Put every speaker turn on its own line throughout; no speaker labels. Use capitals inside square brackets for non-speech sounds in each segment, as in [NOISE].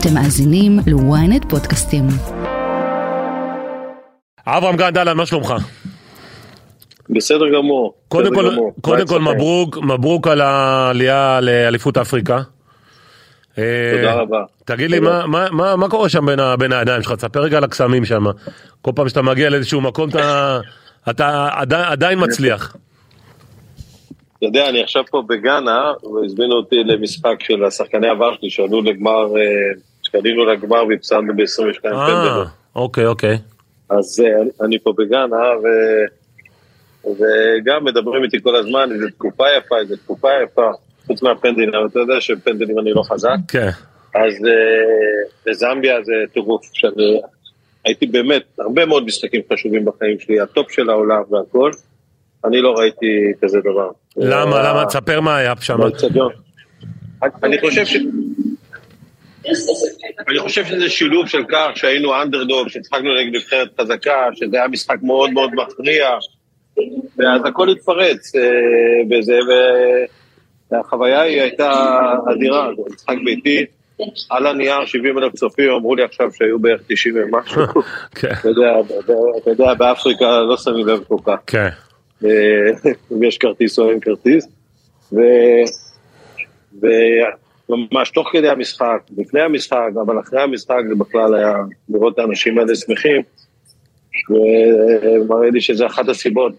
אתם מאזינים ל-ynet פודקאסטים.
אברם גרנט, אהלן, מה שלומך?
בסדר גמור.
קודם כל,
גמור.
קודם כל? מברוק, מברוק על העלייה לאליפות אפריקה. אה,
תודה רבה.
תגיד לי. מה, מה, מה, מה קורה שם בין, בין הידיים שלך? תספר רגע על הקסמים שם. כל פעם שאתה מגיע לאיזשהו מקום, אתה, אתה עדיין, עדיין מצליח.
אתה יודע, אני עכשיו פה בגאנה, והזמינו אותי למשחק של השחקני עבר שלי, שעלו לגמר, אה, שעלינו לגמר והפסדנו ב-22
אה,
פנדלים.
אוקיי, אוקיי.
אז אה, אני- פה בגאנה, ו... וגם מדברים איתי כל הזמן, איזו תקופה יפה, איזו תקופה יפה, חוץ מהפנדלים, אבל אתה יודע שפנדלים אני לא חזק.
כן.
אז אה, בזמביה זה טירוף, שאני הייתי באמת הרבה מאוד משחקים חשובים בחיים שלי, הטופ של העולם והכל, אני לא ראיתי כזה דבר.
למה,
אה,
למה? תספר מה היה שם.
אני חושב ש... אני חושב שזה שילוב של כך שהיינו אנדרדוג, שצחקנו נגד נבחרת חזקה, שזה היה משחק מאוד מאוד מכריע, ואז הכל התפרץ אה, בזה, והחוויה היא הייתה אדירה, זה משחק ביתי, על הנייר 70 אלף צופים, אמרו לי עכשיו שהיו בערך 90 ומשהו, [LAUGHS]
כן,
אתה יודע, אתה יודע, באפריקה לא שמים לב כל כך.
כן.
אה, [LAUGHS] אם יש כרטיס או אין כרטיס. וממש תוך כדי המשחק, לפני המשחק, אבל אחרי המשחק זה בכלל היה לראות את האנשים האלה שמחים, ומראה לי שזה אחת הסיבות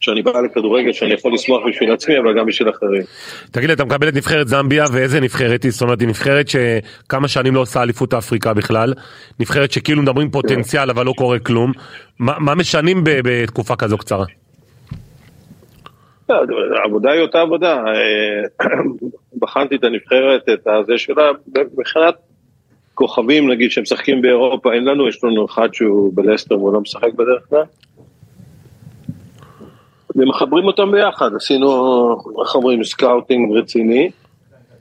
שאני בא לכדורגל, שאני יכול לשמוח בשביל עצמי, אבל גם בשביל אחרים.
תגיד לי, אתה מקבל את נבחרת זמביה, ואיזה נבחרת היא? זאת אומרת, היא נבחרת שכמה שנים לא עושה אליפות אפריקה בכלל, נבחרת שכאילו מדברים פוטנציאל, אבל לא קורה כלום. מה מה משנים ב- בתקופה כזו קצרה?
לא, העבודה היא אותה עבודה. אה, [CLEARS THROAT] בחנתי את הנבחרת, את הזה שלה, מבחינת כוכבים נגיד שמשחקים באירופה, אין לנו, יש לנו אחד שהוא בלסטר והוא לא משחק בדרך כלל. ומחברים אותם ביחד, עשינו, איך אומרים, scouting רציני.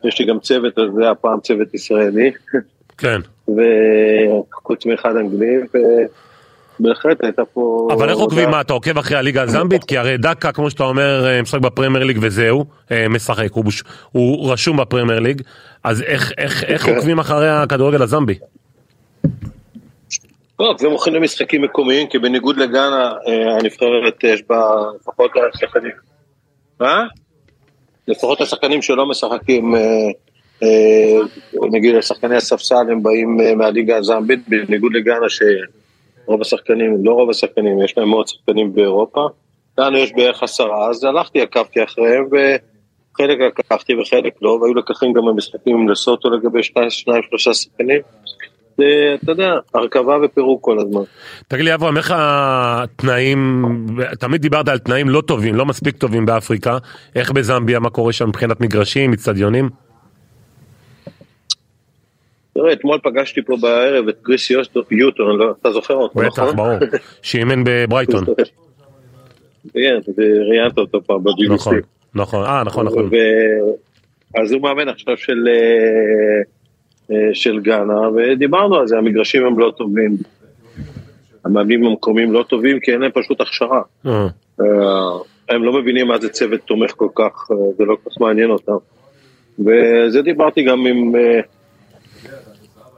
יש לי גם צוות, אז זה הפעם צוות ישראלי,
כן.
וחוץ מאחד אנגלי, ובהחלט הייתה פה...
אבל איך עוקבים. מה, אתה עוקב אחרי הליגה הזמבית? כי הרי דקה, כמו שאתה אומר, אה, משחק בפרמייר ליג וזהו, אה, משחק, הוא רשום בפרמייר ליג, אז איך- איך איך
כן.
עוקבים אחרי הכדורגל הזמבי?
לא, זה מוכנים למשחקים מקומיים, כי בניגוד לגאנה, אה, הנבחרת יש בה לפחות השחקנים. מה? לפחות השחקנים שלא משחקים, נגיד השחקני הספסל הם באים מהליגה הזמבית, בניגוד לגאנה שרוב השחקנים, לא רוב השחקנים, יש להם מאוד שחקנים באירופה. לנו יש בערך עשרה, אז הלכתי, עקבתי אחריהם, וחלק לקחתי וחלק לא, והיו לקחים גם במשחקים עם לסוטו לגבי שניים, שניים, שלושה שחקנים. זה, אתה יודע, הרכבה ופירוק כל הזמן.
תגיד לי אברהם, איך התנאים, תמיד דיברת על תנאים לא טובים, לא מספיק טובים באפריקה, איך בזמביה, מה קורה שם מבחינת מגרשים, אצטדיונים?
תראה, אתמול פגשתי פה בערב את קריס יוטון, לא, אתה זוכר אותו,
בטח,
נכון?
ברור, [LAUGHS] שאימן בברייטון,
כן, וראיינת אותו פעם ב-BBC.
נכון, נכון, אה, נכון, נכון,
אז הוא מאמן עכשיו של, אה, אה, של גאנה, ודיברנו על זה, המגרשים הם לא טובים. המאמנים המקומיים לא טובים, כי אין להם פשוט הכשרה.
אה,
הם לא מבינים מה זה צוות תומך כל כך, זה לא כל כך מעניין אותם. וזה דיברתי גם עם,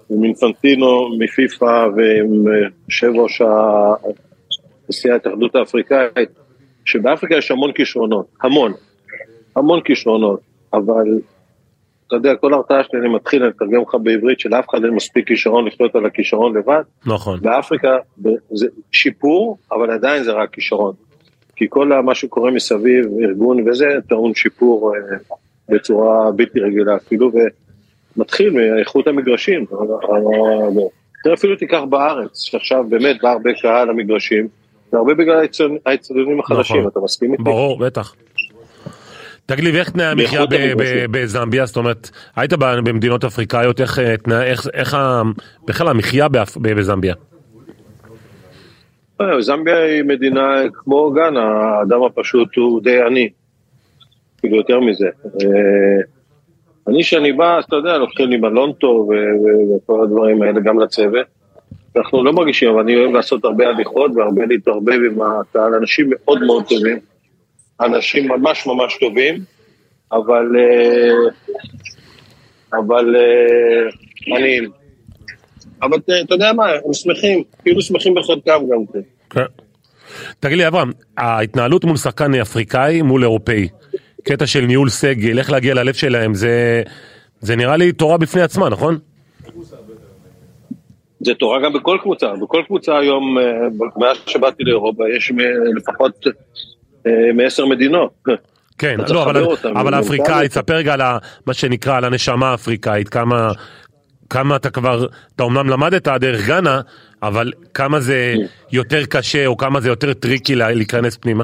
עם אינפנטינו מפיפ"א ועם יושב ראש נשיא ההתאחדות האפריקאית, שבאפריקה יש המון כישרונות, המון, המון כישרונות, אבל אתה יודע, כל הרתעה שלי אני מתחיל, אני אתרגם לך בעברית, שלאף אחד אין מספיק כישרון לחיות על הכישרון לבד,
נכון,
באפריקה זה שיפור, אבל עדיין זה רק כישרון. כי כל מה שקורה מסביב, ארגון וזה, טעון שיפור אה, בצורה בלתי רגילה. אפילו, ומתחיל מאיכות המגרשים. אפילו תיקח בארץ, שעכשיו באמת בא הרבה קהל למגרשים, זה הרבה בגלל האצטדיונים- החדשים,
נכון.
אתה מסכים איתי?
ברור, בטח. תגיד לי, ואיך תנאי המחיה
המגרשים.
בזמביה? זאת אומרת, היית במדינות אפריקאיות, איך אה, בכלל המחיה בזמביה?
אה, זמביה היא מדינה כמו גאנה, האדם הפשוט הוא די עני, אפילו יותר מזה. אני שאני בא, אתה יודע, לוקחים לי מלון טוב וכל הדברים האלה, גם לצוות. אנחנו לא מרגישים, אבל אני אוהב לעשות הרבה הליכות והרבה להתערבב עם הקהל, אנשים מאוד מאוד טובים, אנשים ממש ממש טובים, אבל, אה, אבל אה, עניים. אבל אתה יודע מה, הם שמחים, כאילו שמחים בחלקם גם כן.
כן. תגיד לי אברהם, ההתנהלות מול שחקן אפריקאי מול אירופאי, קטע של ניהול סגל, איך להגיע ללב שלהם, זה, זה נראה לי תורה בפני עצמה, נכון?
זה תורה גם בכל קבוצה, בכל קבוצה היום, אה, מאז שבאתי לאירופה, יש לפחות אה, מעשר מדינות.
כן, לא, אבל,
אותם,
אבל האפריקאית. ספר רגע על מה שנקרא, על הנשמה האפריקאית, כמה, כמה אתה כבר, אתה אומנם למדת דרך גאנה, אבל כמה זה יותר קשה, או כמה זה יותר טריקי לה- להיכנס פנימה?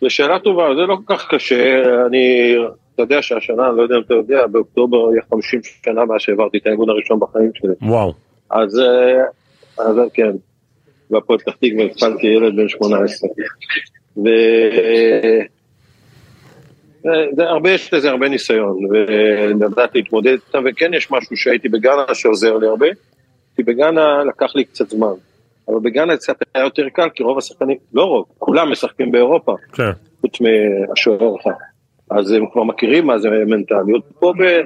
זו שאלה טובה, זה לא כל כך קשה, אני, אתה יודע שהשנה, אני לא יודע אם אתה יודע, באוקטובר יהיה 50 שנה מאז שהעברתי את האימון הראשון בחיים שלי.
וואו,
אז, אה, אז כן, והפועל פתח תקווה התחלתי ילד בן 18. ו... זה- זה הרבה, יש לזה הרבה ניסיון, ולדעת להתמודד איתם, וכן יש משהו שהייתי בגאנה שעוזר לי הרבה, כי בגאנה לקח לי קצת זמן, אבל בגאנה קצת היה יותר קל, כי רוב השחקנים, לא רוב, כולם משחקים באירופה,
כן,
חוץ מהשוער אחד, אז הם כבר מכירים מה זה מנטליות, פה ב...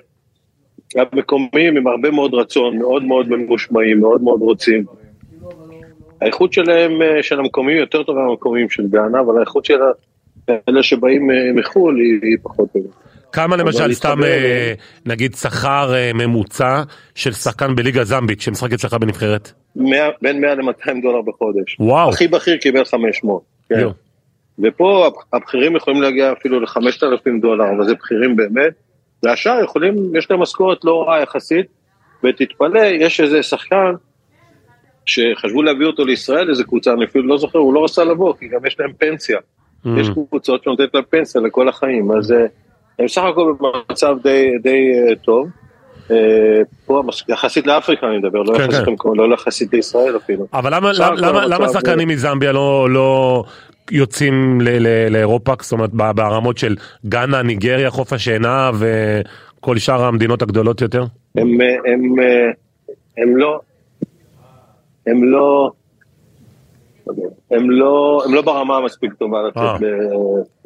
המקומיים עם הרבה מאוד רצון, מאוד מאוד ממושמעים, מאוד מאוד רוצים. האיכות שלהם, אה, של המקומיים, יותר טובה מהמקומיים של גאנה, אבל האיכות של אלה שבאים אה, מחו"ל היא, היא פחות טובה.
כמה למשל
אבל
סתם אה, נגיד שכר אה, ממוצע של שחקן בליגה זמבית שמשחק אצלך בנבחרת?
100, בין 100 ל-200 דולר בחודש.
וואו.
הכי בכיר קיבל 500. כן.
יו.
ופה הבכירים יכולים להגיע אפילו ל-5,000 דולר, אבל זה בכירים באמת. והשאר יכולים, יש להם משכורת לא רעה יחסית, ותתפלא, יש איזה שחקן שחשבו להביא אותו לישראל, איזה קבוצה, אני אפילו לא זוכר, הוא לא רצה לבוא, כי גם יש להם פנסיה.
Mm.
יש קבוצות שנותנת להם פנסיה לכל החיים, אז אה, הם סך הכל במצב די, די אה, טוב. אה, פה יחסית לאפריקה אני מדבר, לא
כן,
יחסית
כן.
למקום- לא יחסית לישראל אפילו.
אבל למה, למה, למה, שחקנים מזמביה לא, לא יוצאים ל, ל, לאירופה, זאת אומרת ב- ברמות של גאנה, ניגריה, חוף השינה וכל שאר המדינות הגדולות יותר?
הם, אה, הם, אה, הם לא, הם לא, הם לא, הם לא ברמה המספיק טובה
אה.
לצאת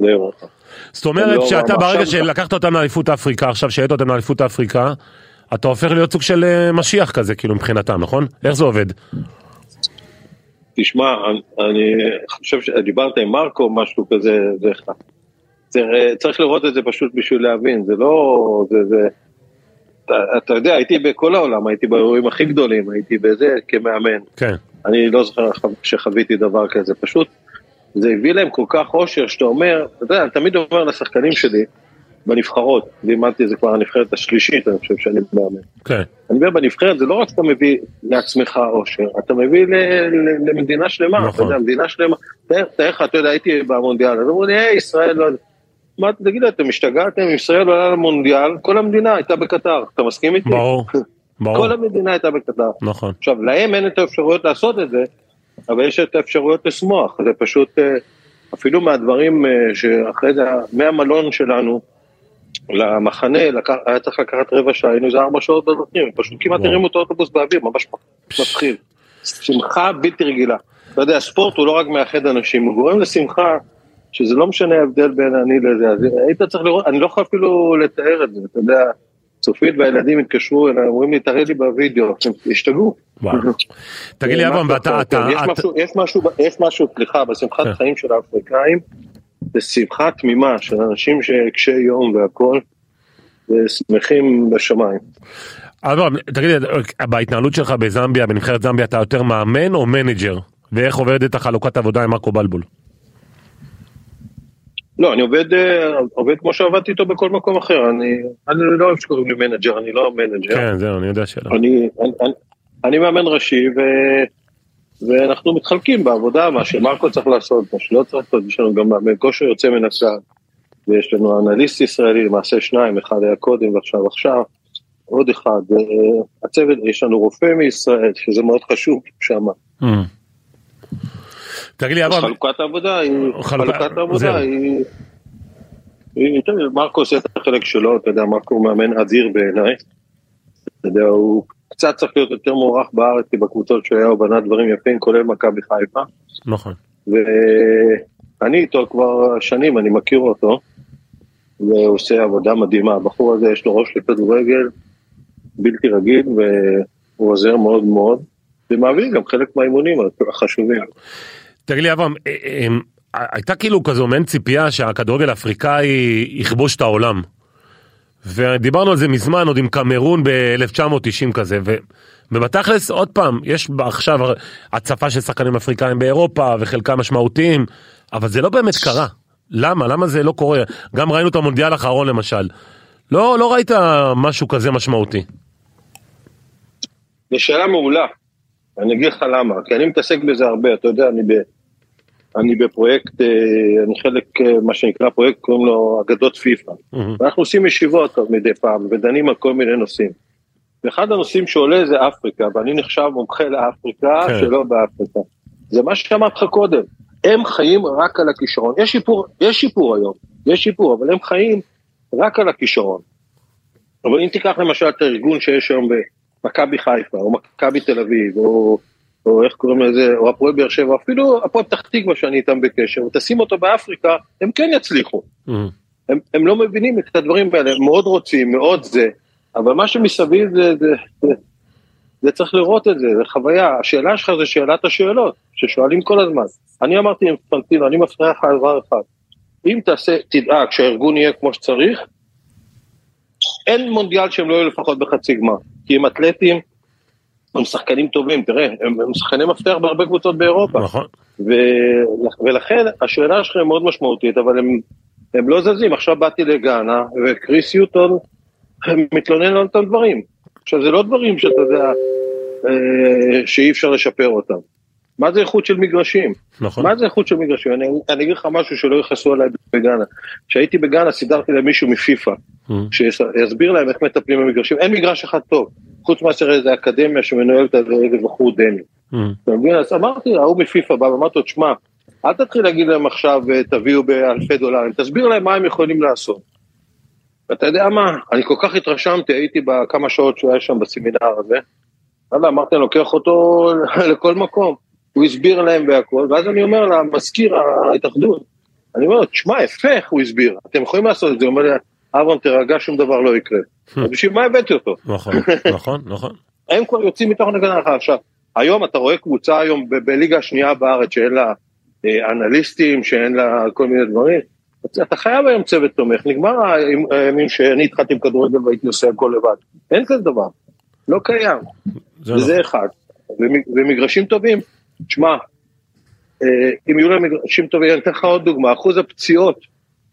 לאירופה.
זאת אומרת
לא,
שאתה ברגע שלקחת אותם לאליפות אפריקה, עכשיו שהיית אותם לאליפות אפריקה, אתה הופך להיות סוג של אה, משיח כזה, כאילו מבחינתם, נכון? איך זה עובד?
תשמע, אני, חושב שדיברת עם מרקו, משהו כזה, זה, זה, צריך לראות את זה פשוט בשביל להבין, זה לא, זה, זה, אתה, אתה יודע, הייתי בכל העולם, הייתי באירועים הכי גדולים, הייתי בזה כמאמן.
כן.
אני לא זוכר שחוויתי דבר כזה, פשוט זה הביא להם כל כך אושר שאתה אומר, אתה יודע, אני תמיד אומר לשחקנים שלי, בנבחרות, לימדתי את זה כבר הנבחרת השלישית, אני חושב שאני מאמן.
כן.
אני אומר, בנבחרת זה לא רק שאתה מביא לעצמך אושר, אתה מביא ל- ל- למדינה שלמה,
נכון.
אתה יודע, מדינה שלמה. תאר תאר לך, אתה יודע, הייתי במונדיאל, אז אמרו לי, היי, ישראל לא... מה, תגידו, אתם השתגעתם, ישראל עולה למונדיאל, כל המדינה הייתה בקטר, אתה מסכים איתי?
ברור, [LAUGHS] ברור.
כל המדינה הייתה בקטר.
נכון.
עכשיו, להם אין את האפשרויות לעשות את זה, אבל יש את האפשרויות לשמוח, זה פשוט, אה, אפילו מהדברים אה, שאחרי זה, מהמלון שלנו למחנה, לקח, היה צריך לקחת רבע שעה, היינו איזה ארבע שעות בדרכים, פשוט כמעט. הרימו את האוטובוס באוויר, ממש מתחיל. שמחה בלתי רגילה. אתה יודע, ספורט הוא לא רק מאחד אנשים, הוא גורם לשמחה, שזה לא משנה ההבדל בין אני לזה, אז היית צריך לראות, אני לא יכול אפילו לתאר את זה, אתה יודע, צופית והילדים התקשרו אליי, אומרים לי, תראה לי בווידאו, הם השתגעו.
תגיד לי, אברהם,
משהו
ואתה,
אחר,
אתה,
יש משהו- יש משהו, סליחה, בשמחת
כן.
חיים של האפריקאים, זה שמחה תמימה של אנשים שקשי יום והכול, ושמחים בשמיים.
אברם, תגיד לי, בהתנהלות שלך בזמביה, בנבחרת זמביה, אתה יותר מאמן או מנג'ר? ואיך עובדת החלוקת עבודה עם מרקו בלבול?
לא, אני עובד, אה, עובד כמו שעבדתי איתו בכל מקום אחר, אני, אני לא אוהב שקוראים לי מנג'ר, אני לא מנג'ר.
כן, זהו, אני יודע שלא.
אני, אני, אני, אני מאמן ראשי, ו, ואנחנו מתחלקים בעבודה, מה שמרקו צריך לעשות, מה שלא צריך לעשות, יש לנו גם מאמן כושר יוצא מן הכלל, ויש לנו אנליסט ישראלי, למעשה שניים, אחד היה קודם ועכשיו עכשיו, עוד אחד, אה, הצוות, יש לנו רופא מישראל, שזה מאוד חשוב שם.
Mm. תגיד לי, אברהם,
חלוקת העבודה היא, חלוקת. העבודה היא, מרקו עושה את החלק שלו, אתה יודע, מרקו הוא מאמן אדיר בעיניי. אתה יודע, הוא קצת צריך להיות יותר מוערך בארץ, כי בקבוצות שהיה הוא בנה דברים יפים, כולל מכבי חיפה.
נכון.
ואני איתו כבר שנים, אני מכיר אותו. והוא עושה עבודה מדהימה. הבחור הזה יש לו ראש לכדורגל בלתי רגיל, והוא עוזר מאוד מאוד, ומעביר גם חלק מהאימונים החשובים.
תגיד לי אברהם, אה, אה, הייתה כאילו כזו מעין ציפייה שהכדורגל האפריקאי יכבוש את העולם. ודיברנו על זה מזמן עוד עם קמרון ב-1990 כזה. ובתכלס עוד פעם, יש עכשיו הצפה של שחקנים אפריקאים באירופה וחלקם משמעותיים, אבל זה לא באמת קרה. למה? למה זה לא קורה? גם ראינו את המונדיאל האחרון למשל. לא, לא ראית משהו כזה משמעותי.
זו שאלה מעולה. אני אגיד לך למה, כי אני מתעסק בזה הרבה, אתה יודע, אני, ב, אני בפרויקט, אה, אני חלק, אה, מה שנקרא פרויקט, קוראים לו אגדות פיפ"א. Mm-hmm. ואנחנו עושים ישיבות מדי פעם, ודנים על כל מיני נושאים. ואחד הנושאים שעולה זה אפריקה, ואני נחשב מומחה לאפריקה כן. שלא באפריקה. זה מה שאמרתי לך קודם, הם חיים רק על הכישרון. יש שיפור, יש שיפור היום, יש שיפור, אבל הם חיים רק על הכישרון. אבל אם תיקח למשל את הארגון שיש היום במכבי חיפה, או מכבי תל אביב, או, או איך קוראים לזה, או הפועל באר שבע, אפילו הפועל פתח תקווה שאני איתם בקשר, ותשים אותו באפריקה, הם כן יצליחו. Mm-hmm. הם, הם לא מבינים את הדברים האלה, הם מאוד רוצים, מאוד זה, אבל מה שמסביב זה, זה, זה, זה צריך לראות את זה, זה חוויה. השאלה שלך זה שאלת השאלות, ששואלים כל הזמן. אני אמרתי עם פנטינו, אני מפריע לך דבר אחד. אם תעשה, תדאג שהארגון יהיה כמו שצריך, אין מונדיאל שהם לא יהיו לפחות בחצי גמר. כי הם אתלטים, הם שחקנים טובים, תראה, הם, הם שחקני מפתח בהרבה קבוצות באירופה. נכון. ו, ולכן השאלה שלך היא מאוד משמעותית, אבל הם, הם לא זזים. עכשיו באתי לגאנה, וקריס יוטון מתלונן על אותם דברים. עכשיו זה לא דברים שאתה יודע, אה, שאי אפשר לשפר אותם. מה זה איכות של מגרשים? נכון. מה זה איכות של מגרשים? אני, אני אגיד לך משהו שלא יכעסו עליי בגאנה. כשהייתי בגאנה סידרתי למישהו מפיפ"א, mm. שיסביר להם איך מטפלים במגרשים. אין מגרש אחד טוב, חוץ מאשר איזה אקדמיה שמנוהלת על איזה בחור דני. Mm. אתה מבין? אז אמרתי, ההוא מפיפ"א בא ואמרתי לו, תשמע, אל תתחיל להגיד להם עכשיו אה, תביאו באלפי דולרים, תסביר להם מה הם יכולים לעשות. ואתה יודע מה, אני כל כך התרשמתי, הייתי בכמה שעות שהוא היה שם בסמינר הזה, אמרתי, אני לוקח אותו [LAUGHS] לכל מקום. הוא הסביר להם והכל, ואז אני אומר למזכיר ההתאחדות, אני אומר, תשמע, יפה איך הוא הסביר, אתם יכולים לעשות את זה, הוא אומר לי, אברהם תירגע, שום דבר לא יקרה. אז בשביל מה הבאתי אותו?
נכון, [LAUGHS] נכון, נכון.
הם כבר יוצאים מתוך נגד עכשיו. היום אתה רואה קבוצה היום בליגה השנייה בארץ שאין לה אה, אנליסטים, שאין לה כל מיני דברים. אתה חייב היום צוות תומך, נגמר הימים שאני התחלתי עם כדורגל והייתי עושה הכל לבד. אין כזה דבר, לא קיים. וזה נכון. אחד. ומגרשים טובים, תשמע, אה, אם יהיו להם מגרשים טובים, אני אתן לך עוד דוגמה, אחוז הפציעות,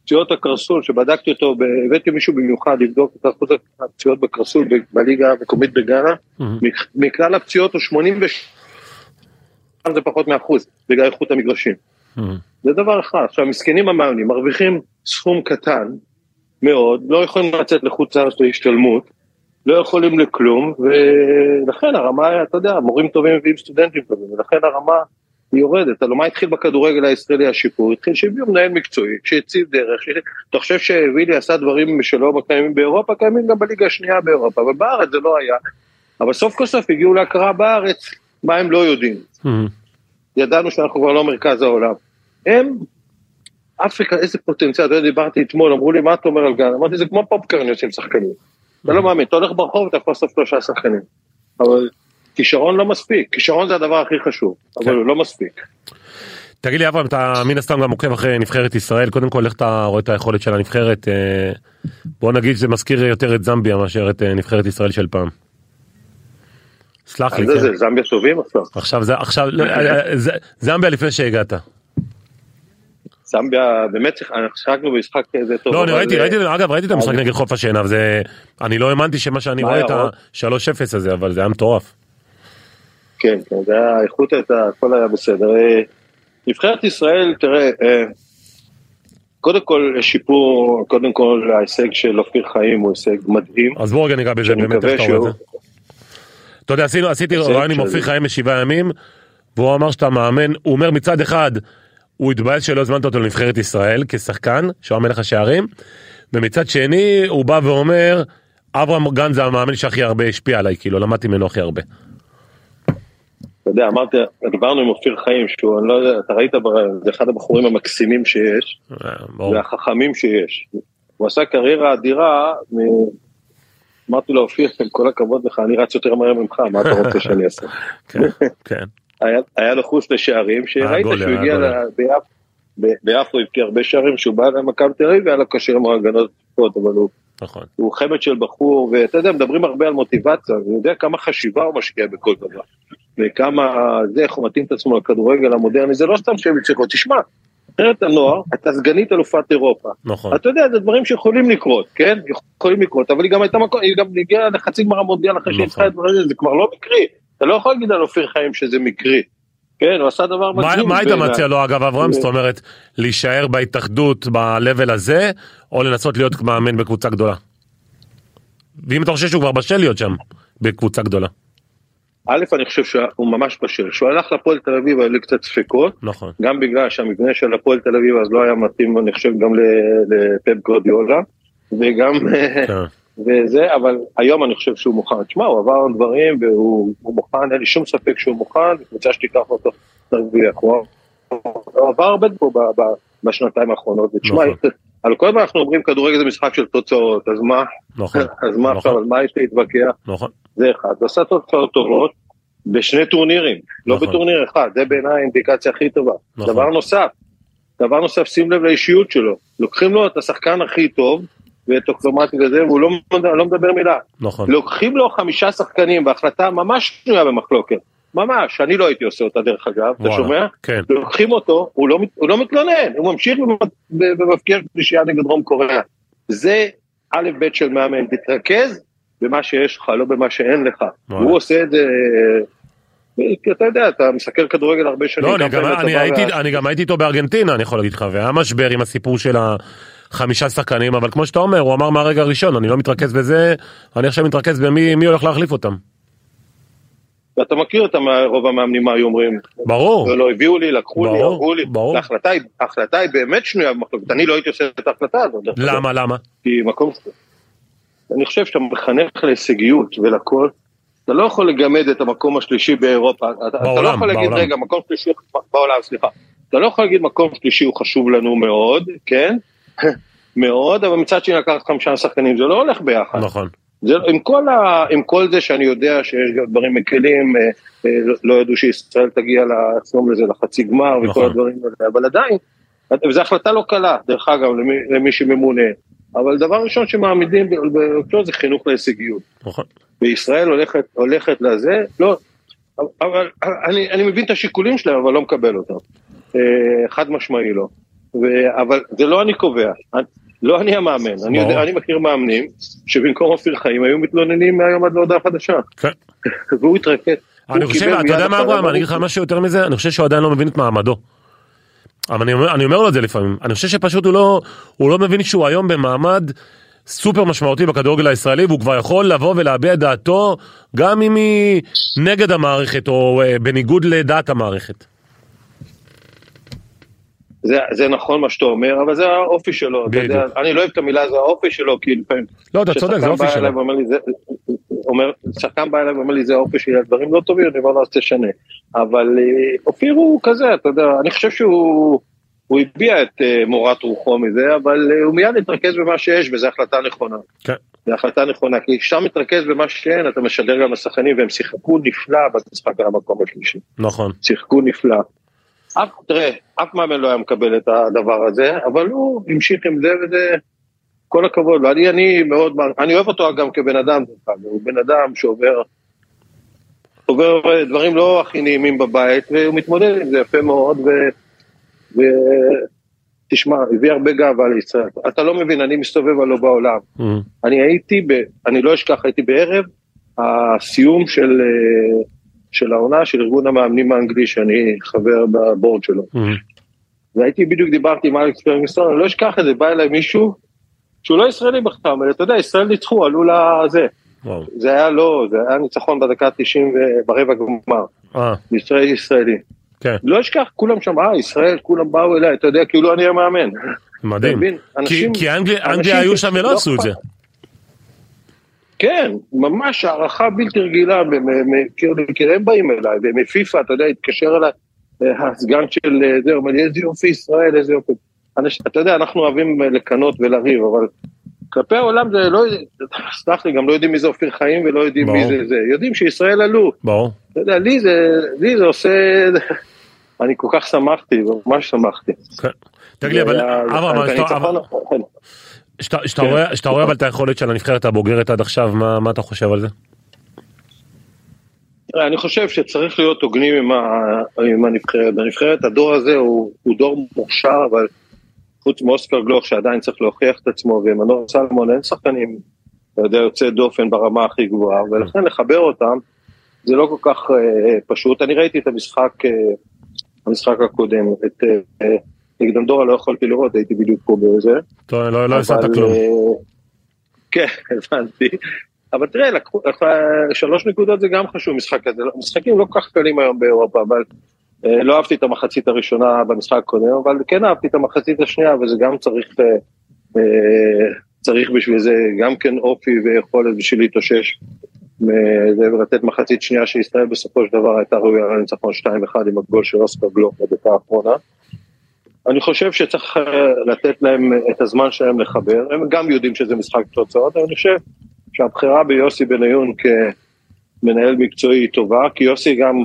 פציעות הקרסול, שבדקתי אותו, הבאתי מישהו במיוחד לבדוק את אחוז הפציעות בקרסול בליגה המקומית בגאנה, מכלל הפציעות הוא 86, זה פחות מאחוז, בגלל איכות המגרשים. זה דבר אחד. עכשיו, מסכנים המאמנים מרוויחים סכום קטן מאוד, לא יכולים לצאת לחוץ לארץ להשתלמות, לא יכולים לכלום, ולכן הרמה, אתה יודע, מורים טובים מביאים סטודנטים טובים, ולכן הרמה היא יורדת. הלוא מה התחיל בכדורגל הישראלי השיפור? התחיל שהביאו מנהל מקצועי, שהציב דרך, ש... אתה חושב שווילי עשה דברים שלא קיימים באירופה, קיימים גם בליגה השנייה באירופה, אבל בארץ זה לא היה. אבל סוף כל סוף הגיעו להכרה בארץ, מה הם לא יודעים. Mm-hmm. ידענו שאנחנו כבר לא מרכז העולם. הם, אפריקה, איזה פוטנציאל, אתה יודע, דיברתי אתמול, אמרו לי, מה אתה אומר על גן? אמרתי, זה כמו פופקרניות של שחקנים. אתה לא מאמין, אתה הולך ברחוב, אתה יכול לעשות שלושה שחקנים. אבל כישרון לא מספיק, כישרון זה הדבר הכי חשוב, אבל כן. הוא לא מספיק.
תגיד לי אברהם, אתה מן הסתם גם עוקב אחרי נבחרת ישראל, קודם כל איך אתה רואה את היכולת של הנבחרת, אה, בוא נגיד שזה מזכיר יותר את זמביה מאשר את אה, נבחרת ישראל של פעם.
סלח לי, כן. זה זמביה טובים עכשיו.
עכשיו, עכשיו, לא, אה, זמביה לפני שהגעת.
זמביה באמת שיחקנו במשחק כזה טוב.
לא, אני ראיתי, ראיתי, אגב ראיתי את המשחק נגד חוף השנהב, וזה, אני לא האמנתי שמה שאני רואה את ה-3-0 הזה, אבל זה היה מטורף.
כן, כן, זה היה, האיכות הייתה, הכל היה בסדר. אה, נבחרת ישראל, תראה, אה, קודם כל שיפור, קודם כל ההישג של אופיר חיים הוא הישג מדהים.
אז בואו רגע ניגע בזה, באמת איך אתה רואה את זה. אתה יודע, עשיתי רעיון עם אופיר חיים בשבעה ימים, והוא אמר שאתה מאמן, הוא אומר מצד אחד, הוא התבאס שלא הזמנת אותו לנבחרת ישראל כשחקן, שהוא המלך השערים, ומצד שני הוא בא ואומר, אברהם גן זה המאמן שהכי הרבה השפיע עליי, כאילו למדתי ממנו הכי הרבה.
אתה יודע, אמרתי, דיברנו עם אופיר חיים, שהוא, אני לא יודע, אתה ראית, זה אחד הבחורים המקסימים שיש, אה, והחכמים שיש. הוא עשה קריירה אדירה, אמרתי לו, אופיר, עם כל הכבוד לך, אני רץ יותר מהר ממך, מה אתה רוצה שאני אעשה? [LAUGHS]
כן, כן,
היה, היה לו חוש לשערים, שראית שהוא הגיע ביפו, הבקיע הרבה שערים, שהוא בא למכבי תל אביב והיה לו קשה עם ההגנות טובות, אבל הוא,
נכון.
הוא חמד של בחור, ואתה יודע, מדברים הרבה על מוטיבציה, הוא יודע כמה חשיבה הוא משקיע בכל דבר, וכמה זה, איך הוא מתאים את עצמו לכדורגל המודרני, זה לא סתם שהם יצליחו, תשמע, נבחרת הנוער, אתה סגנית אלופת אירופה,
נכון.
אתה יודע, זה דברים שיכולים לקרות, כן? יכולים לקרות, אבל היא גם הייתה מקום, היא גם הגיעה לחצי גמר המונדיאל אחרי שהיא
נכון.
ניצחה את ברזיל, זה כבר לא מקרי. אתה לא יכול להגיד על אופיר חיים שזה מקרי. כן, הוא עשה דבר מדהים.
מה היית. מציע לו אגב אברהם?
אה.
זאת אומרת, להישאר בהתאחדות ב-level הזה, או לנסות להיות מאמן בקבוצה גדולה? ואם אתה חושב שהוא כבר בשל להיות שם, בקבוצה גדולה.
א', אני חושב שהוא ממש בשל. כשהוא הלך לפועל תל אביב היו לי קצת ספקות,
נכון.
גם בגלל שהמבנה של הפועל תל אביב אז לא היה מתאים, אני חושב, גם לפפ גורדיולה, וגם... [LAUGHS] וזה, אבל היום אני חושב שהוא מוכן. תשמע, הוא עבר דברים והוא הוא מוכן, אין לי שום ספק שהוא מוכן, קבוצה שתיקח אותו תרוויח. הוא עבר הרבה פה בשנתיים האחרונות, ותשמע,
נכון.
על כל הזמן אנחנו אומרים כדורגל זה משחק של תוצאות, אז מה,
נכון. [LAUGHS]
אז מה
נכון.
עכשיו, על מה יש להתווכח?
נכון.
זה אחד, עשה תוצאות טובות בשני טורנירים, לא
נכון.
בטורניר אחד, זה בעיניי האינדיקציה הכי טובה. דבר נוסף, דבר נוסף, שים לב לאישיות שלו, לוקחים לו את השחקן הכי טוב, ואת אוקטומטי וזה, והוא לא, לא מדבר מילה.
נכון.
לוקחים לו חמישה שחקנים בהחלטה ממש שנויה במחלוקת, ממש, אני לא הייתי עושה אותה דרך אגב, אתה
וואלה.
שומע?
כן.
לוקחים אותו, הוא לא, הוא לא מתלונן, הוא ממשיך במבקיע שלישייה נגד דרום קוריאה. זה א' ב' של מאמן, תתרכז במה שיש לך, לא במה שאין לך.
וואלה.
הוא עושה את זה, אה, כי אתה יודע, אתה מסקר כדורגל הרבה שנים.
לא, אני גם- אני
אתה
הייתי- אני גם הייתי איתו בארגנטינה, אני יכול להגיד לך, והיה משבר עם הסיפור של החמישה שחקנים, אבל כמו שאתה אומר, הוא אמר מהרגע הראשון, אני לא מתרכז בזה, אני עכשיו מתרכז במי מי הולך להחליף אותם.
ואתה מכיר את רוב המאמנים מה היו אומרים.
ברור.
לא הביאו לי, לקחו לי,
ברור,
הרגו לי.
ברור.
ההחלטה היא- ההחלטה היא באמת שנויה במחלוקת, אני לא הייתי עושה את ההחלטה הזאת.
למה, למה?
כי מקום... אני חושב שאתה מחנך להישגיות ולכל, אתה לא יכול לגמד את המקום השלישי באירופה. אתה, אתה לא
בעולם,
יכול להגיד,
בעולם.
רגע, מקום שלישי, בעולם, סליחה. אתה לא יכול להגיד מקום שלישי הוא חשוב לנו מאוד, כן? מאוד, אבל מצד שני לקחת חמישה שחקנים, זה לא הולך ביחד.
נכון.
זה, עם, כל ה, עם כל זה שאני יודע שיש גם דברים מקלים, אה, אה, לא, ידעו שישראל תגיע לעצום לזה לחצי גמר וכל
נכון.
הדברים האלה, אבל עדיין, וזו החלטה לא קלה, דרך אגב, למי, למי שממונה, אבל דבר ראשון שמעמידים באותו זה חינוך להישגיות.
נכון.
וישראל הולכת, הולכת לזה, לא, אבל אני, אני מבין את השיקולים שלהם, אבל לא מקבל אותם. אה, חד משמעי לא. ו, אבל זה לא אני קובע, לא אני המאמן, אני. יודע, אני מכיר מאמנים שבמקום אופיר חיים היו מתלוננים מהיום עד להודעה חדשה,
כן. [LAUGHS]
והוא התרכז.
אני חושב, אתה יודע מה אברהם, אני אגיד לך. משהו יותר מזה, אני חושב שהוא עדיין לא מבין את מעמדו. אבל אני אומר, אני אומר לו את זה לפעמים, אני חושב שפשוט הוא לא, הוא לא מבין שהוא היום במעמד סופר משמעותי בכדורגל הישראלי והוא כבר יכול לבוא ולהביע את דעתו גם אם היא נגד המערכת או אה, בניגוד לדעת המערכת.
זה, זה נכון מה שאתה אומר, אבל זה האופי שלו, אתה יודע. אני לא אוהב את המילה זה האופי שלו, כי לפעמים...
לא, אתה צודק, זה
כששחקן
אופי
בא
שלו.
ואומר לי, זה- אומר, שחקן בא אליי ואומר לי זה האופי שלי, הדברים לא טובים, אני אומר לו אז תשנה. אבל אה, אופיר הוא כזה, אתה יודע, אני חושב שהוא הוא הביע את אה, מורת רוחו מזה, אבל אה, הוא מיד התרכז במה שיש, וזו החלטה נכונה.
כן.
זו החלטה נכונה, כי כשאתה מתרכז במה שאין, אתה משדר גם לשחקנים, והם שיחקו נפלא במשחק על המקום השלישי.
נכון.
שיחקו נפלא. אף, תראה, אף מאמן לא היה מקבל את הדבר הזה, אבל הוא המשיך עם זה וזה, כל הכבוד לו. אני, אני מאוד, אני אוהב אותו גם כבן אדם. הוא בן אדם שעובר, עובר דברים לא הכי נעימים בבית, והוא מתמודד עם זה יפה מאוד, ו... ו... תשמע, הביא הרבה גאווה לישראל. אתה לא מבין, אני מסתובב הלא בעולם.
Mhm.
אני הייתי, ב, אני לא אשכח, הייתי בערב הסיום של, אה, של העונה של ארגון המאמנים האנגלי, שאני חבר בבורד שלו.
Mhm.
והייתי בדיוק דיברתי עם אלכס פרמיסטון, אני לא אשכח את זה, בא אליי מישהו שהוא לא ישראלי בכלל, אבל אתה יודע, ישראל ניצחו, עלו לזה.
וואו.
זה היה לא, זה היה ניצחון בדקה ה-90 ברבע גמר,
אה,
ישראל ישראלי.
כן,
לא אשכח, כולם שם, אה, ישראל, כולם באו אליי, אתה יודע, כאילו אני המאמן.
מדהים. כי- כי אנגליה אנגליה היו שם ולא
לא
עשו את זה.
כן, ממש הערכה בלתי רגילה, כאילו, הם באים אליי, ומפיפ"א, אתה יודע, התקשר אליי, אה, הסגן של אה, זה, אומר לי, איזה יופי ישראל, איזה יופי. אתה יודע, אנחנו אוהבים אה, לקנות ולריב, אבל כלפי העולם זה לא, סלח לי, גם לא יודעים מי זה אופיר חיים ולא יודעים מי. זה זה, יודעים שישראל עלו.
ברור.
אתה יודע, לי זה, לי זה עושה, אני כל כך שמחתי, ממש שמחתי.
כן. תגיד לי, אבל אברהם, שאתה-
כן.
רואה- אבל את היכולת של הנבחרת הבוגרת עד עכשיו, מה מה אתה חושב על זה?
אני חושב שצריך להיות הוגנים עם, ה, עם הנבחרת. בנבחרת הדור הזה הוא, הוא דור מוכשר, אבל חוץ מאוסקר גלוך שעדיין צריך להוכיח את עצמו, ומנור סלמון אין שחקנים, אתה יודע, יוצאי דופן ברמה הכי גבוהה, ולכן לחבר אותם זה לא כל כך אה, פשוט. אני ראיתי את המשחק, אה, המשחק הקודם, את אה, נגד אנדורה לא יכולתי לראות, הייתי בדיוק פה בזה.
לא לא- לא הפסדת כלום.
אה, כן, [LAUGHS] הבנתי. אבל תראה, לקחו, שלוש נקודות זה גם חשוב משחק כזה, משחקים לא כל כך קלים היום באירופה, אבל אה, לא אהבתי את המחצית הראשונה במשחק הקודם, אבל כן אהבתי את המחצית השנייה, וזה גם צריך, אה, צריך בשביל זה גם כן אופי ויכולת בשביל להתאושש. ולתת מחצית שנייה שישראל בסופו של דבר הייתה ראויה לניצחון 2-1 עם הגול של אוסקר גלוך בדקה האחרונה. אני חושב שצריך אה, לתת להם את הזמן שלהם לחבר, הם גם יודעים שזה משחק תוצאות, אבל אני חושב שהבחירה ביוסי בניון כמנהל מקצועי היא טובה, כי יוסי גם,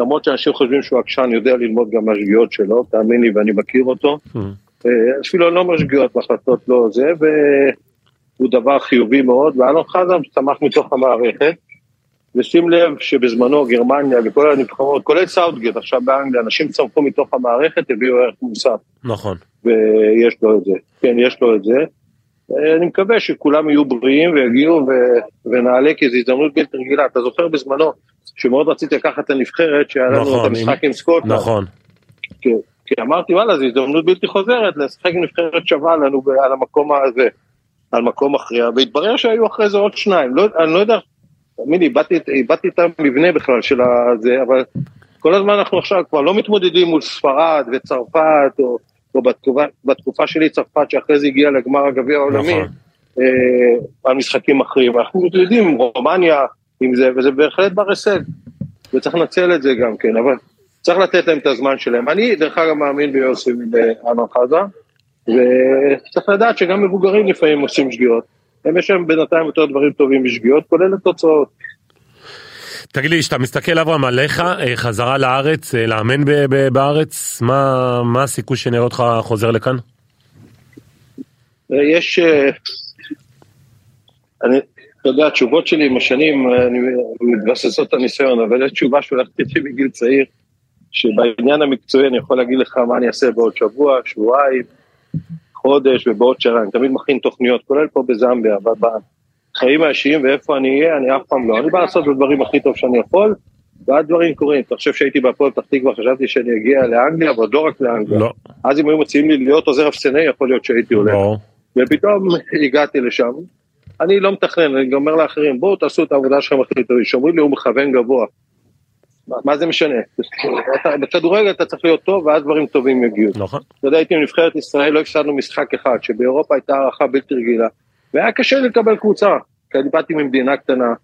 למרות שאנשים חושבים שהוא עקשן, יודע ללמוד גם מהשגיאות שלו, תאמין לי ואני מכיר אותו,
Mm.
אה, אפילו לא מהשגיאות, בהחלטות לא זה, והוא דבר חיובי מאוד, ואלון חזן צמח מתוך המערכת, ושים לב שבזמנו גרמניה וכל הנבחרות, כולל סאות'גייט עכשיו באנגליה, אנשים צמחו מתוך המערכת, הביאו ערך מוסף.
נכון.
ויש לו את זה, כן, יש לו את זה. אני מקווה שכולם יהיו בריאים ויגיעו ו- ונעלה כי זו הזדמנות בלתי רגילה. אתה זוכר בזמנו שמאוד רציתי לקחת את הנבחרת שהיה לנו
נכון,
את המשחק עם סקוטלנד.
נכון.
כי, כי אמרתי וואלה זו הזדמנות בלתי חוזרת לשחק עם נבחרת שווה לנו על המקום הזה, על מקום מכריע, והתברר שהיו אחרי זה עוד שניים, לא, אני לא יודע, תאמין לי, איבדתי את- המבנה בכלל של הזה, אבל כל הזמן אנחנו עכשיו כבר לא מתמודדים מול ספרד וצרפת, או, או בתקופה, בתקופה שלי צרפת שאחרי זה הגיעה לגמר הגביע העולמי,
נכון.
אה, על משחקים מכריעים, אנחנו מתמודדים עם רומניה, עם זה, וזה בהחלט בר הישג, וצריך לנצל את זה גם כן, אבל צריך לתת להם את הזמן שלהם. אני דרך אגב מאמין ביוסי ובאמן חזה, וצריך לדעת שגם מבוגרים לפעמים עושים שגיאות. הם יש להם בינתיים יותר דברים טובים משגיאות, כולל התוצאות.
תגיד לי, כשאתה מסתכל אברהם עליך, אה, חזרה לארץ, אה, לאמן ב- ב- בארץ, מה מה הסיכוי שנראה אותך חוזר לכאן?
יש, אה, אני, אתה יודע, התשובות שלי עם השנים, אני מתבססות על ניסיון, אבל יש תשובה שהולכת איתי בגיל צעיר, שבעניין המקצועי אני יכול להגיד לך מה אני אעשה בעוד שבוע, שבועיים, חודש ובעוד שנה, אני תמיד מכין תוכניות, כולל פה בזמביה, אבל בחיים האישיים ואיפה אני אהיה, אני אף פעם לא, אני בא לעשות את הדברים הכי טוב שאני יכול, ואז דברים קורים, אתה חושב שהייתי בהפועל פתח תקווה, חשבתי שאני אגיע לאנגליה, אבל לא רק לאנגליה,
לא,
אז אם היו מציעים לי להיות עוזר אפסנאי, יכול להיות שהייתי הולך.
ברור.
ופתאום הגעתי לשם. אני לא מתכנן, אני אומר לאחרים, בואו תעשו את העבודה שלכם הכי טובים. שאומרים לי הוא מכוון גבוה. מה, זה משנה? בכדורגל אתה צריך להיות טוב ואז דברים טובים יגיעו.
נכון.
אתה יודע, הייתי עם נבחרת ישראל, לא הפסדנו משחק אחד, שבאירופה הייתה הערכה בלתי רגילה. והיה קשה לקבל קבוצה, כי אני באתי ממדינה קטנה,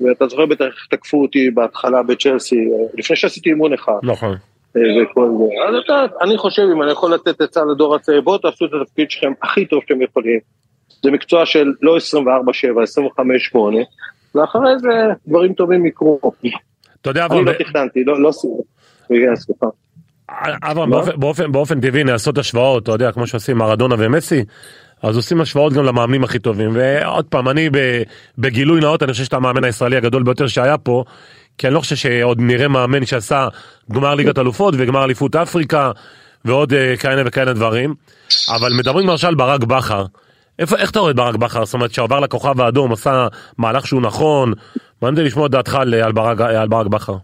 ואתה זוכר בטח איך תקפו אותי בהתחלה בצ'לסי, לפני שעשיתי אימון אחד.
נכון.
אה, וכל זה. אז אתה, אני חושב, אם אני יכול לתת עצה לדור הצעיר, בואו תעשו את התפקיד שלכם הכי טוב שאתם יכולים. זה מקצוע של לא 24-7, 25-8, ואחרי זה דברים טובים יקרו.
אתה יודע,
אני
אברהם,
לא תכננתי, לא, לא סליחה.
אברהם,
מה?
באופן- טבעי לעשות השוואות, אתה יודע, כמו שעושים מרדונה ומסי, אז עושים השוואות גם למאמנים הכי טובים. ועוד פעם, אני בגילוי נאות, אני חושב שאתה המאמן הישראלי הגדול ביותר שהיה פה, כי אני לא חושב שעוד נראה מאמן שעשה גמר ליגת אלופות וגמר אליפות אפריקה, ועוד אה, כהנה וכהנה דברים. אבל מדברים למשל על ברק בכר. איך אתה רואה את ברק בכר? זאת אומרת, שעבר לכוכב האדום, עשה מהלך שהוא נכון. מעניין אותי לשמוע את דעתך על, ברק, על ברק בכר.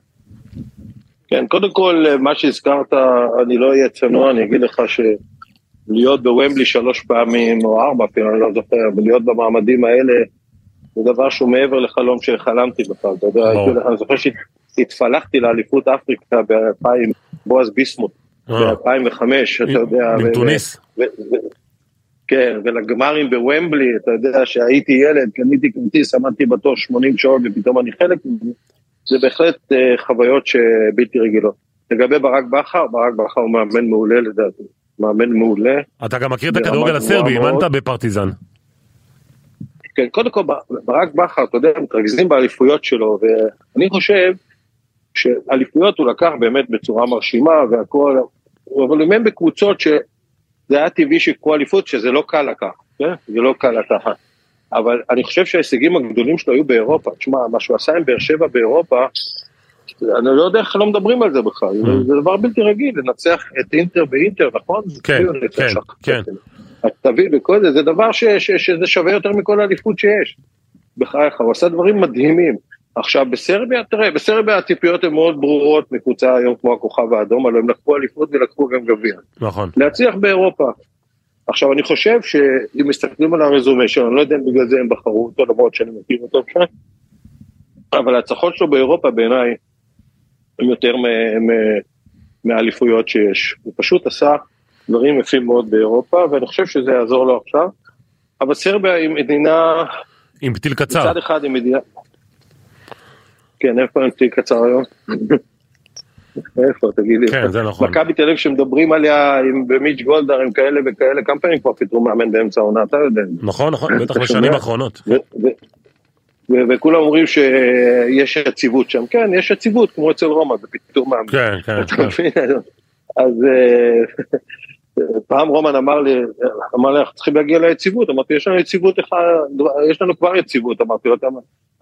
כן, קודם כל, מה שהזכרת, אני לא אהיה צנוע, אני אגיד לך שלהיות בוומבלי שלוש פעמים, או ארבע אפילו, אני לא זוכר, ולהיות במעמדים האלה, זה דבר שהוא מעבר לחלום שחלמתי בכלל, אתה יודע, אני זוכר שהתפלחתי לאליפות אפריקה ב-2000, בועז ביסמוט,
אה.
ב-2005, אתה יודע.
עם תוניס.
כן, ולגמרים בוומבלי, אתה יודע שהייתי ילד, קניתי כרטיס, עמדתי בתור 80 שעות ופתאום אני חלק מזה, זה בהחלט אה, חוויות שבלתי רגילות. לגבי ברק בכר, ברק בכר הוא מאמן מעולה לדעתי, מאמן מעולה.
אתה גם מכיר את הכדורגל הסרבי. אימנת בפרטיזן.
כן, קודם כל ברק בכר, אתה יודע, מתרכזים באליפויות שלו, ואני חושב שאליפויות הוא לקח באמת בצורה מרשימה והכל, אבל אם הם בקבוצות שזה היה טבעי שיקחו אליפות, שזה לא קל לקחת, כן? זה לא קל לקחת. אבל אני חושב שההישגים הגדולים שלו היו באירופה. תשמע, מה שהוא עשה עם באר שבע באירופה, אני לא יודע איך לא מדברים על זה בכלל,
Mm.
זה דבר בלתי רגיל, לנצח את אינטר באינטר, נכון?
כן,
כאילו,
כן,
שחקן.
כן.
אז תביא וכל זה, זה דבר ש, ש, שזה שווה יותר מכל אליפות שיש. בחייך, הוא עשה דברים מדהימים. עכשיו בסרביה, תראה, בסרביה הציפיות הן מאוד ברורות מקבוצה היום כמו הכוכב האדום, הלוא הם לקחו אליפות ולקחו גם גביע.
נכון.
להצליח באירופה. עכשיו אני חושב שאם מסתכלים על הרזומה שלו, אני לא יודע אם בגלל זה הם בחרו אותו, למרות שאני מכיר אותו קצת, אבל ההצלחות שלו באירופה בעיניי הם יותר מ- מ- מהאליפויות שיש. הוא פשוט עשה דברים יפים מאוד באירופה, ואני חושב שזה יעזור לו עכשיו. אבל סרביה היא מדינה,
עם פתיל קצר.
מצד אחד היא מדינה... כן, איפה הם תהיי קצר היום? איפה, תגיד לי.
כן, זה נכון.
מכבי תל אביב שמדברים עליה עם במיץ' גולדהר, עם כאלה וכאלה, כמה פעמים כבר פיטרו מאמן באמצע העונה, אתה יודע.
נכון, נכון, בטח בשנים? האחרונות.
וכולם אומרים שיש יציבות שם, כן, יש יציבות, כמו אצל רומא, זה פיטור מאמן.
כן, כן, כן.
אז אה, פעם רומן אמר לי, אמר לי, אנחנו צריכים להגיע ליציבות, אמרתי, יש לנו יציבות, יש לנו כבר יציבות, אמרתי אתה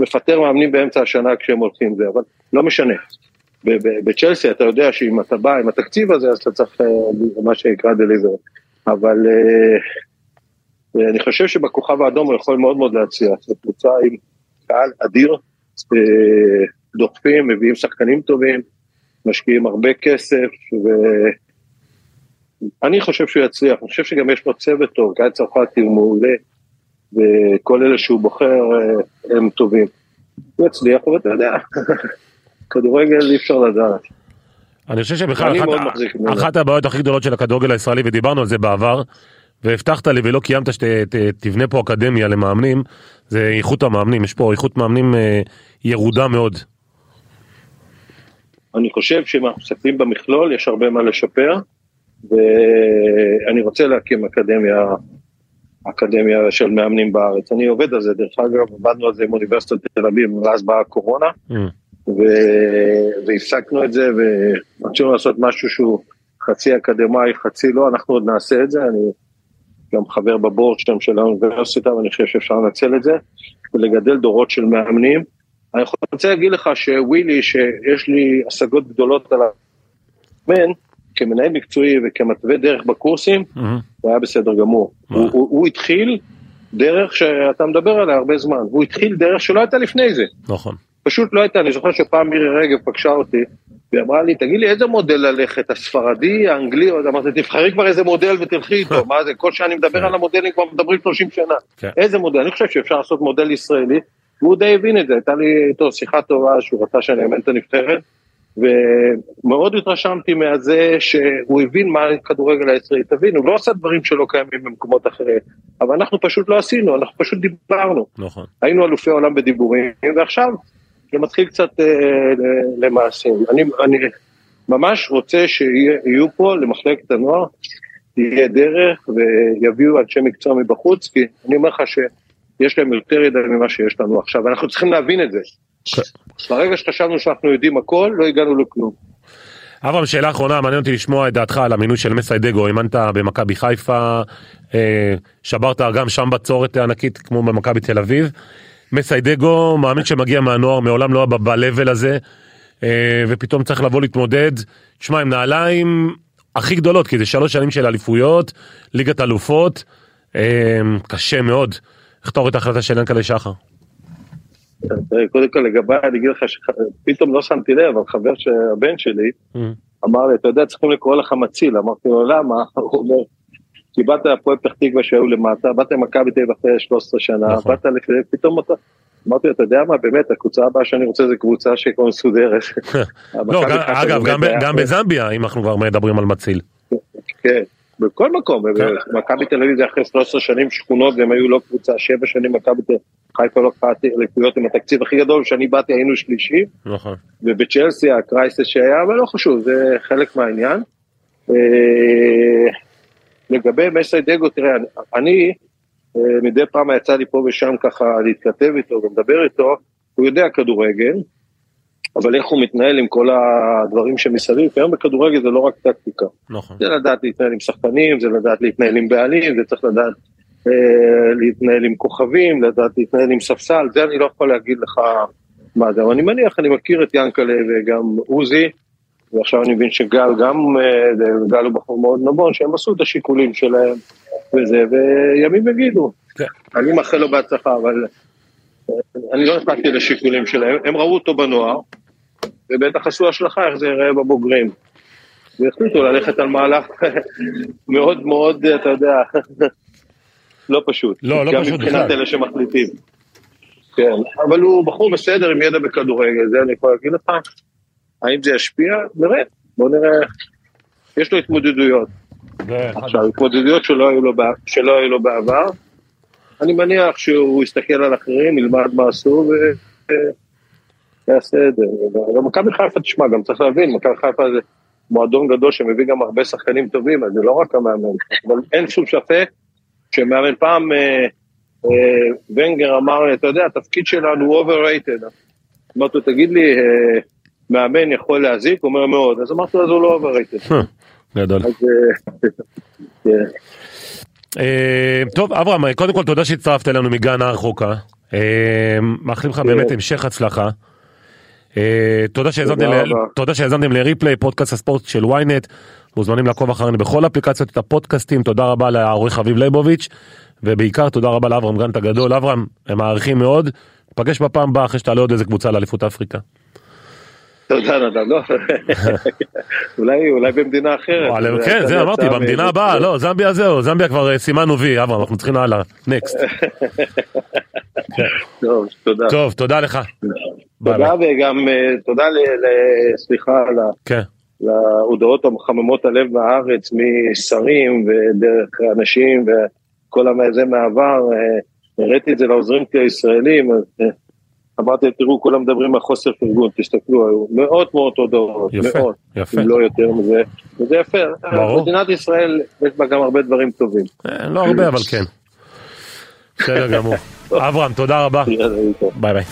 מפטר מאמנים באמצע השנה כשהם הולכים זה, אבל לא משנה. בצ'לסי אתה יודע שאם אתה בא עם התקציב הזה, אז אתה צריך אה, מה שנקרא דליבר. אבל אה, אני חושב שבכוכב האדום הוא יכול מאוד מאוד להצליח, זו קבוצה עם קהל אדיר, אה, דוחפים, מביאים שחקנים טובים, משקיעים הרבה כסף, ואני חושב שהוא יצליח, אני חושב שגם יש לו צוות טוב, גיא צרפתי הוא מעולה, וכל אלה שהוא בוחר אה, הם טובים. הוא יצליח, אבל אתה יודע, [LAUGHS] כדורגל אי אפשר לדעת.
אני חושב שבכלל
אני
אחת-. אחת הבעיות הכי גדולות של הכדורגל הישראלי, ודיברנו על זה בעבר, והבטחת לי ולא קיימת שתבנה פה אקדמיה למאמנים, זה איכות המאמנים, יש פה איכות מאמנים אה, ירודה מאוד.
אני חושב שאם אנחנו מסתכלים במכלול, יש הרבה מה לשפר, ואני רוצה להקים אקדמיה, אקדמיה של מאמנים בארץ. אני עובד על זה, דרך אגב, עבדנו על זה עם אוניברסיטת תל אביב, ואז באה הקורונה,
Mm.
ו- והפסקנו את זה, ורצינו לעשות משהו שהוא חצי אקדמאי, חצי לא, אנחנו עוד נעשה את זה, אני גם חבר בבורד שם של האוניברסיטה, ואני חושב שאפשר לנצל את זה, ולגדל דורות של מאמנים. אני רוצה להגיד לך שווילי, שיש לי השגות גדולות על המאמן, כמנהל מקצועי וכמתווה דרך בקורסים,
מהמם.
הוא היה בסדר גמור. הוא, הוא, הוא התחיל דרך שאתה מדבר עליה הרבה זמן, הוא התחיל דרך שלא הייתה לפני זה.
נכון.
פשוט לא הייתה, אני זוכר שפעם מירי רגב פגשה אותי, והיא אמרה לי, תגיד לי, איזה מודל ללכת, הספרדי, האנגלי, אז אמרתי, תבחרי כבר איזה מודל ותלכי איתו, [LAUGHS] מה זה, כל שאני מדבר על המודלים כבר מדברים 30 שנה.
כן.
איזה מודל, אני חושב שאפשר לעשות מודל ישראלי, והוא די הבין את זה, הייתה לי איתו שיחה טובה שהוא רצה שאני אאמן את הנבחרת, ומאוד התרשמתי מהזה שהוא הבין מה הכדורגל הישראלי, תבין, הוא לא עשה דברים שלא קיימים במקומות אחרים, אבל אנחנו פשוט לא עשינו, אנחנו פשוט דיברנו.
נכון.
היינו אלופי העולם בדיבורים, ועכשיו זה מתחיל קצת אה, למעשים. אני, אני ממש רוצה שיהיו פה למחלקת הנוער, תהיה דרך ויביאו אנשי מקצוע מבחוץ, כי אני אומר לך שיש להם יותר ידע ממה שיש לנו עכשיו, ואנחנו צריכים להבין את זה. ברגע שחשבנו שאנחנו יודעים הכל, לא הגענו לכלום.
אברהם, שאלה אחרונה, מעניין אותי לשמוע את דעתך על המינוי של מסיידגו, אימנת במכבי חיפה, אה, שברת גם שם בצורת ענקית כמו במכבי תל אביב. מסיידגו, מאמין שמגיע מהנוער, מעולם לא היה ב-level הזה, אה, ופתאום צריך לבוא להתמודד, תשמע, עם נעליים הכי גדולות, כי זה שלוש שנים של אליפויות, ליגת אלופות, אה, קשה מאוד. איך אתה רואה את ההחלטה של ינקלה שחר?
תראה, קודם כל לגביי, אני אגיד לך שפתאום לא שמתי לב, אבל חבר שהבן שלי, אמר לי, אתה יודע, צריכים לקרוא לך מציל. אמרתי לו, למה? [LAUGHS] הוא אומר, כי באת להפועל פתח תקווה שהיו למטה, באת למכבי תל אביב אחרי 13 שנה,
נכון.
באת לפני, פתאום אתה... אמרתי לו, אתה יודע מה, באמת, הקבוצה הבאה שאני רוצה זה קבוצה שהיא כבר מסודרת. [LAUGHS]
לא, אגב, גם בזמביה, אם אנחנו כבר מדברים על מציל.
כן, בכל מקום,
כן.
מכבי תל אביב זה אחרי 13 שנים שכונות, והם היו לא קבוצה, שבע שנים מכבי תל אביב, חיפה לא לקחה אליפויות עם התקציב הכי גדול, כשאני באתי היינו שלישי,
נכון.
ובצ'לסי הקרייסס שהיה, אבל לא חשוב, זה חלק מהעניין. אה, לגבי מסי דגו, תראה, אני, אה, מדי פעם יצא לי פה ושם ככה להתכתב איתו ולדבר איתו, הוא יודע כדורגל, אבל איך הוא מתנהל עם כל הדברים שמסביב, כי היום בכדורגל זה לא רק טקטיקה.
נכון.
זה לדעת להתנהל עם שחקנים, זה לדעת להתנהל עם בעלים, זה צריך לדעת להתנהל עם כוכבים, לדעת להתנהל עם ספסל, זה אני לא יכול להגיד לך מה זה, אבל אני מניח, אני מכיר את ינקלה וגם עוזי, ועכשיו אני מבין שגל גם, אה, גל הוא בחור מאוד נבון, שהם עשו את השיקולים שלהם וזה, וימים יגידו.
כן.
אני מאחל לו בהצלחה, אבל אה, אני לא נכנסתי לשיקולים שלהם, הם ראו אותו בנוער, ובטח עשו השלכה איך זה ייראה בבוגרים. והחליטו ללכת על מהלך [LAUGHS] מאוד מאוד, אתה יודע, לא פשוט.
לא, לא
גם
פשוט
מבחינת
בכלל.
אלה שמחליטים. כן, אבל הוא בחור בסדר עם ידע בכדורגל, זה אני יכול להגיד לך. האם זה ישפיע? נראה, בוא נראה. יש לו התמודדויות. עכשיו, התמודדויות שלא היו לו, שלא היו לו בעבר. אני מניח שהוא יסתכל על אחרים, ילמד מה עשו ויעשה את זה. ומכבי חיפה, תשמע, גם צריך להבין, מכבי חיפה זה מועדון גדול שמביא גם הרבה שחקנים טובים, אז זה לא רק המאמן. אבל אין שום ספק שמאמן פעם, אה, אה, ונגר אמר, אתה יודע, התפקיד שלנו הוא overrated. אמרתי לו, תגיד לי, אה, מאמן יכול להזיק? הוא אומר מאוד. אז אמרתי לו, אז הוא לא overrated. [LAUGHS]
גדול. [LAUGHS]
כן.
טוב, אברהם, קודם כל תודה שהצטרפת אלינו מגאנה הרחוקה. מאחלים לך באמת המשך הצלחה. אה, תודה שהאזנתם
רבה.
לריפליי, פודקאסט הספורט של ynet. מוזמנים לעקוב אחרינו בכל אפליקציות הפודקאסטים. תודה רבה לעורך אביב ליבוביץ', ובעיקר תודה רבה לאברהם גנט הגדול. אברהם, הם מעריכים מאוד. נפגש בפעם הבאה אחרי שתעלה עוד איזה קבוצה לאליפות אפריקה.
תודה נדב, לא, [LAUGHS] אולי, אולי במדינה אחרת.
כן, זה אמרתי, במדינה הבאה, לא, זמביה זהו, זמביה כבר אה, סימנו וי, אברהם, אנחנו צריכים הלאה, נקסט. [LAUGHS]
טוב, תודה.
טוב, תודה לך.
תודה. וגם אה, תודה, ל- ל- סליחה, על
כן,
להודעות המחממות הלב מהארץ, משרים ודרך אנשים וכל המזה מהעבר. אה, הראיתי את זה לעוזרים הישראלים, אה, אמרתי, תראו, כולם מדברים על חוסר פרגון, תסתכלו, היו מאות מאות הודעות,
יפה,
מאות,
יפה.
אם לא יותר מזה, וזה יפה.
ברור.
מדינת ישראל, יש בה גם הרבה דברים טובים.
אה, לא הרבה, אבל כן. בסדר גמור. [LAUGHS] אברהם, תודה רבה. ביי ביי.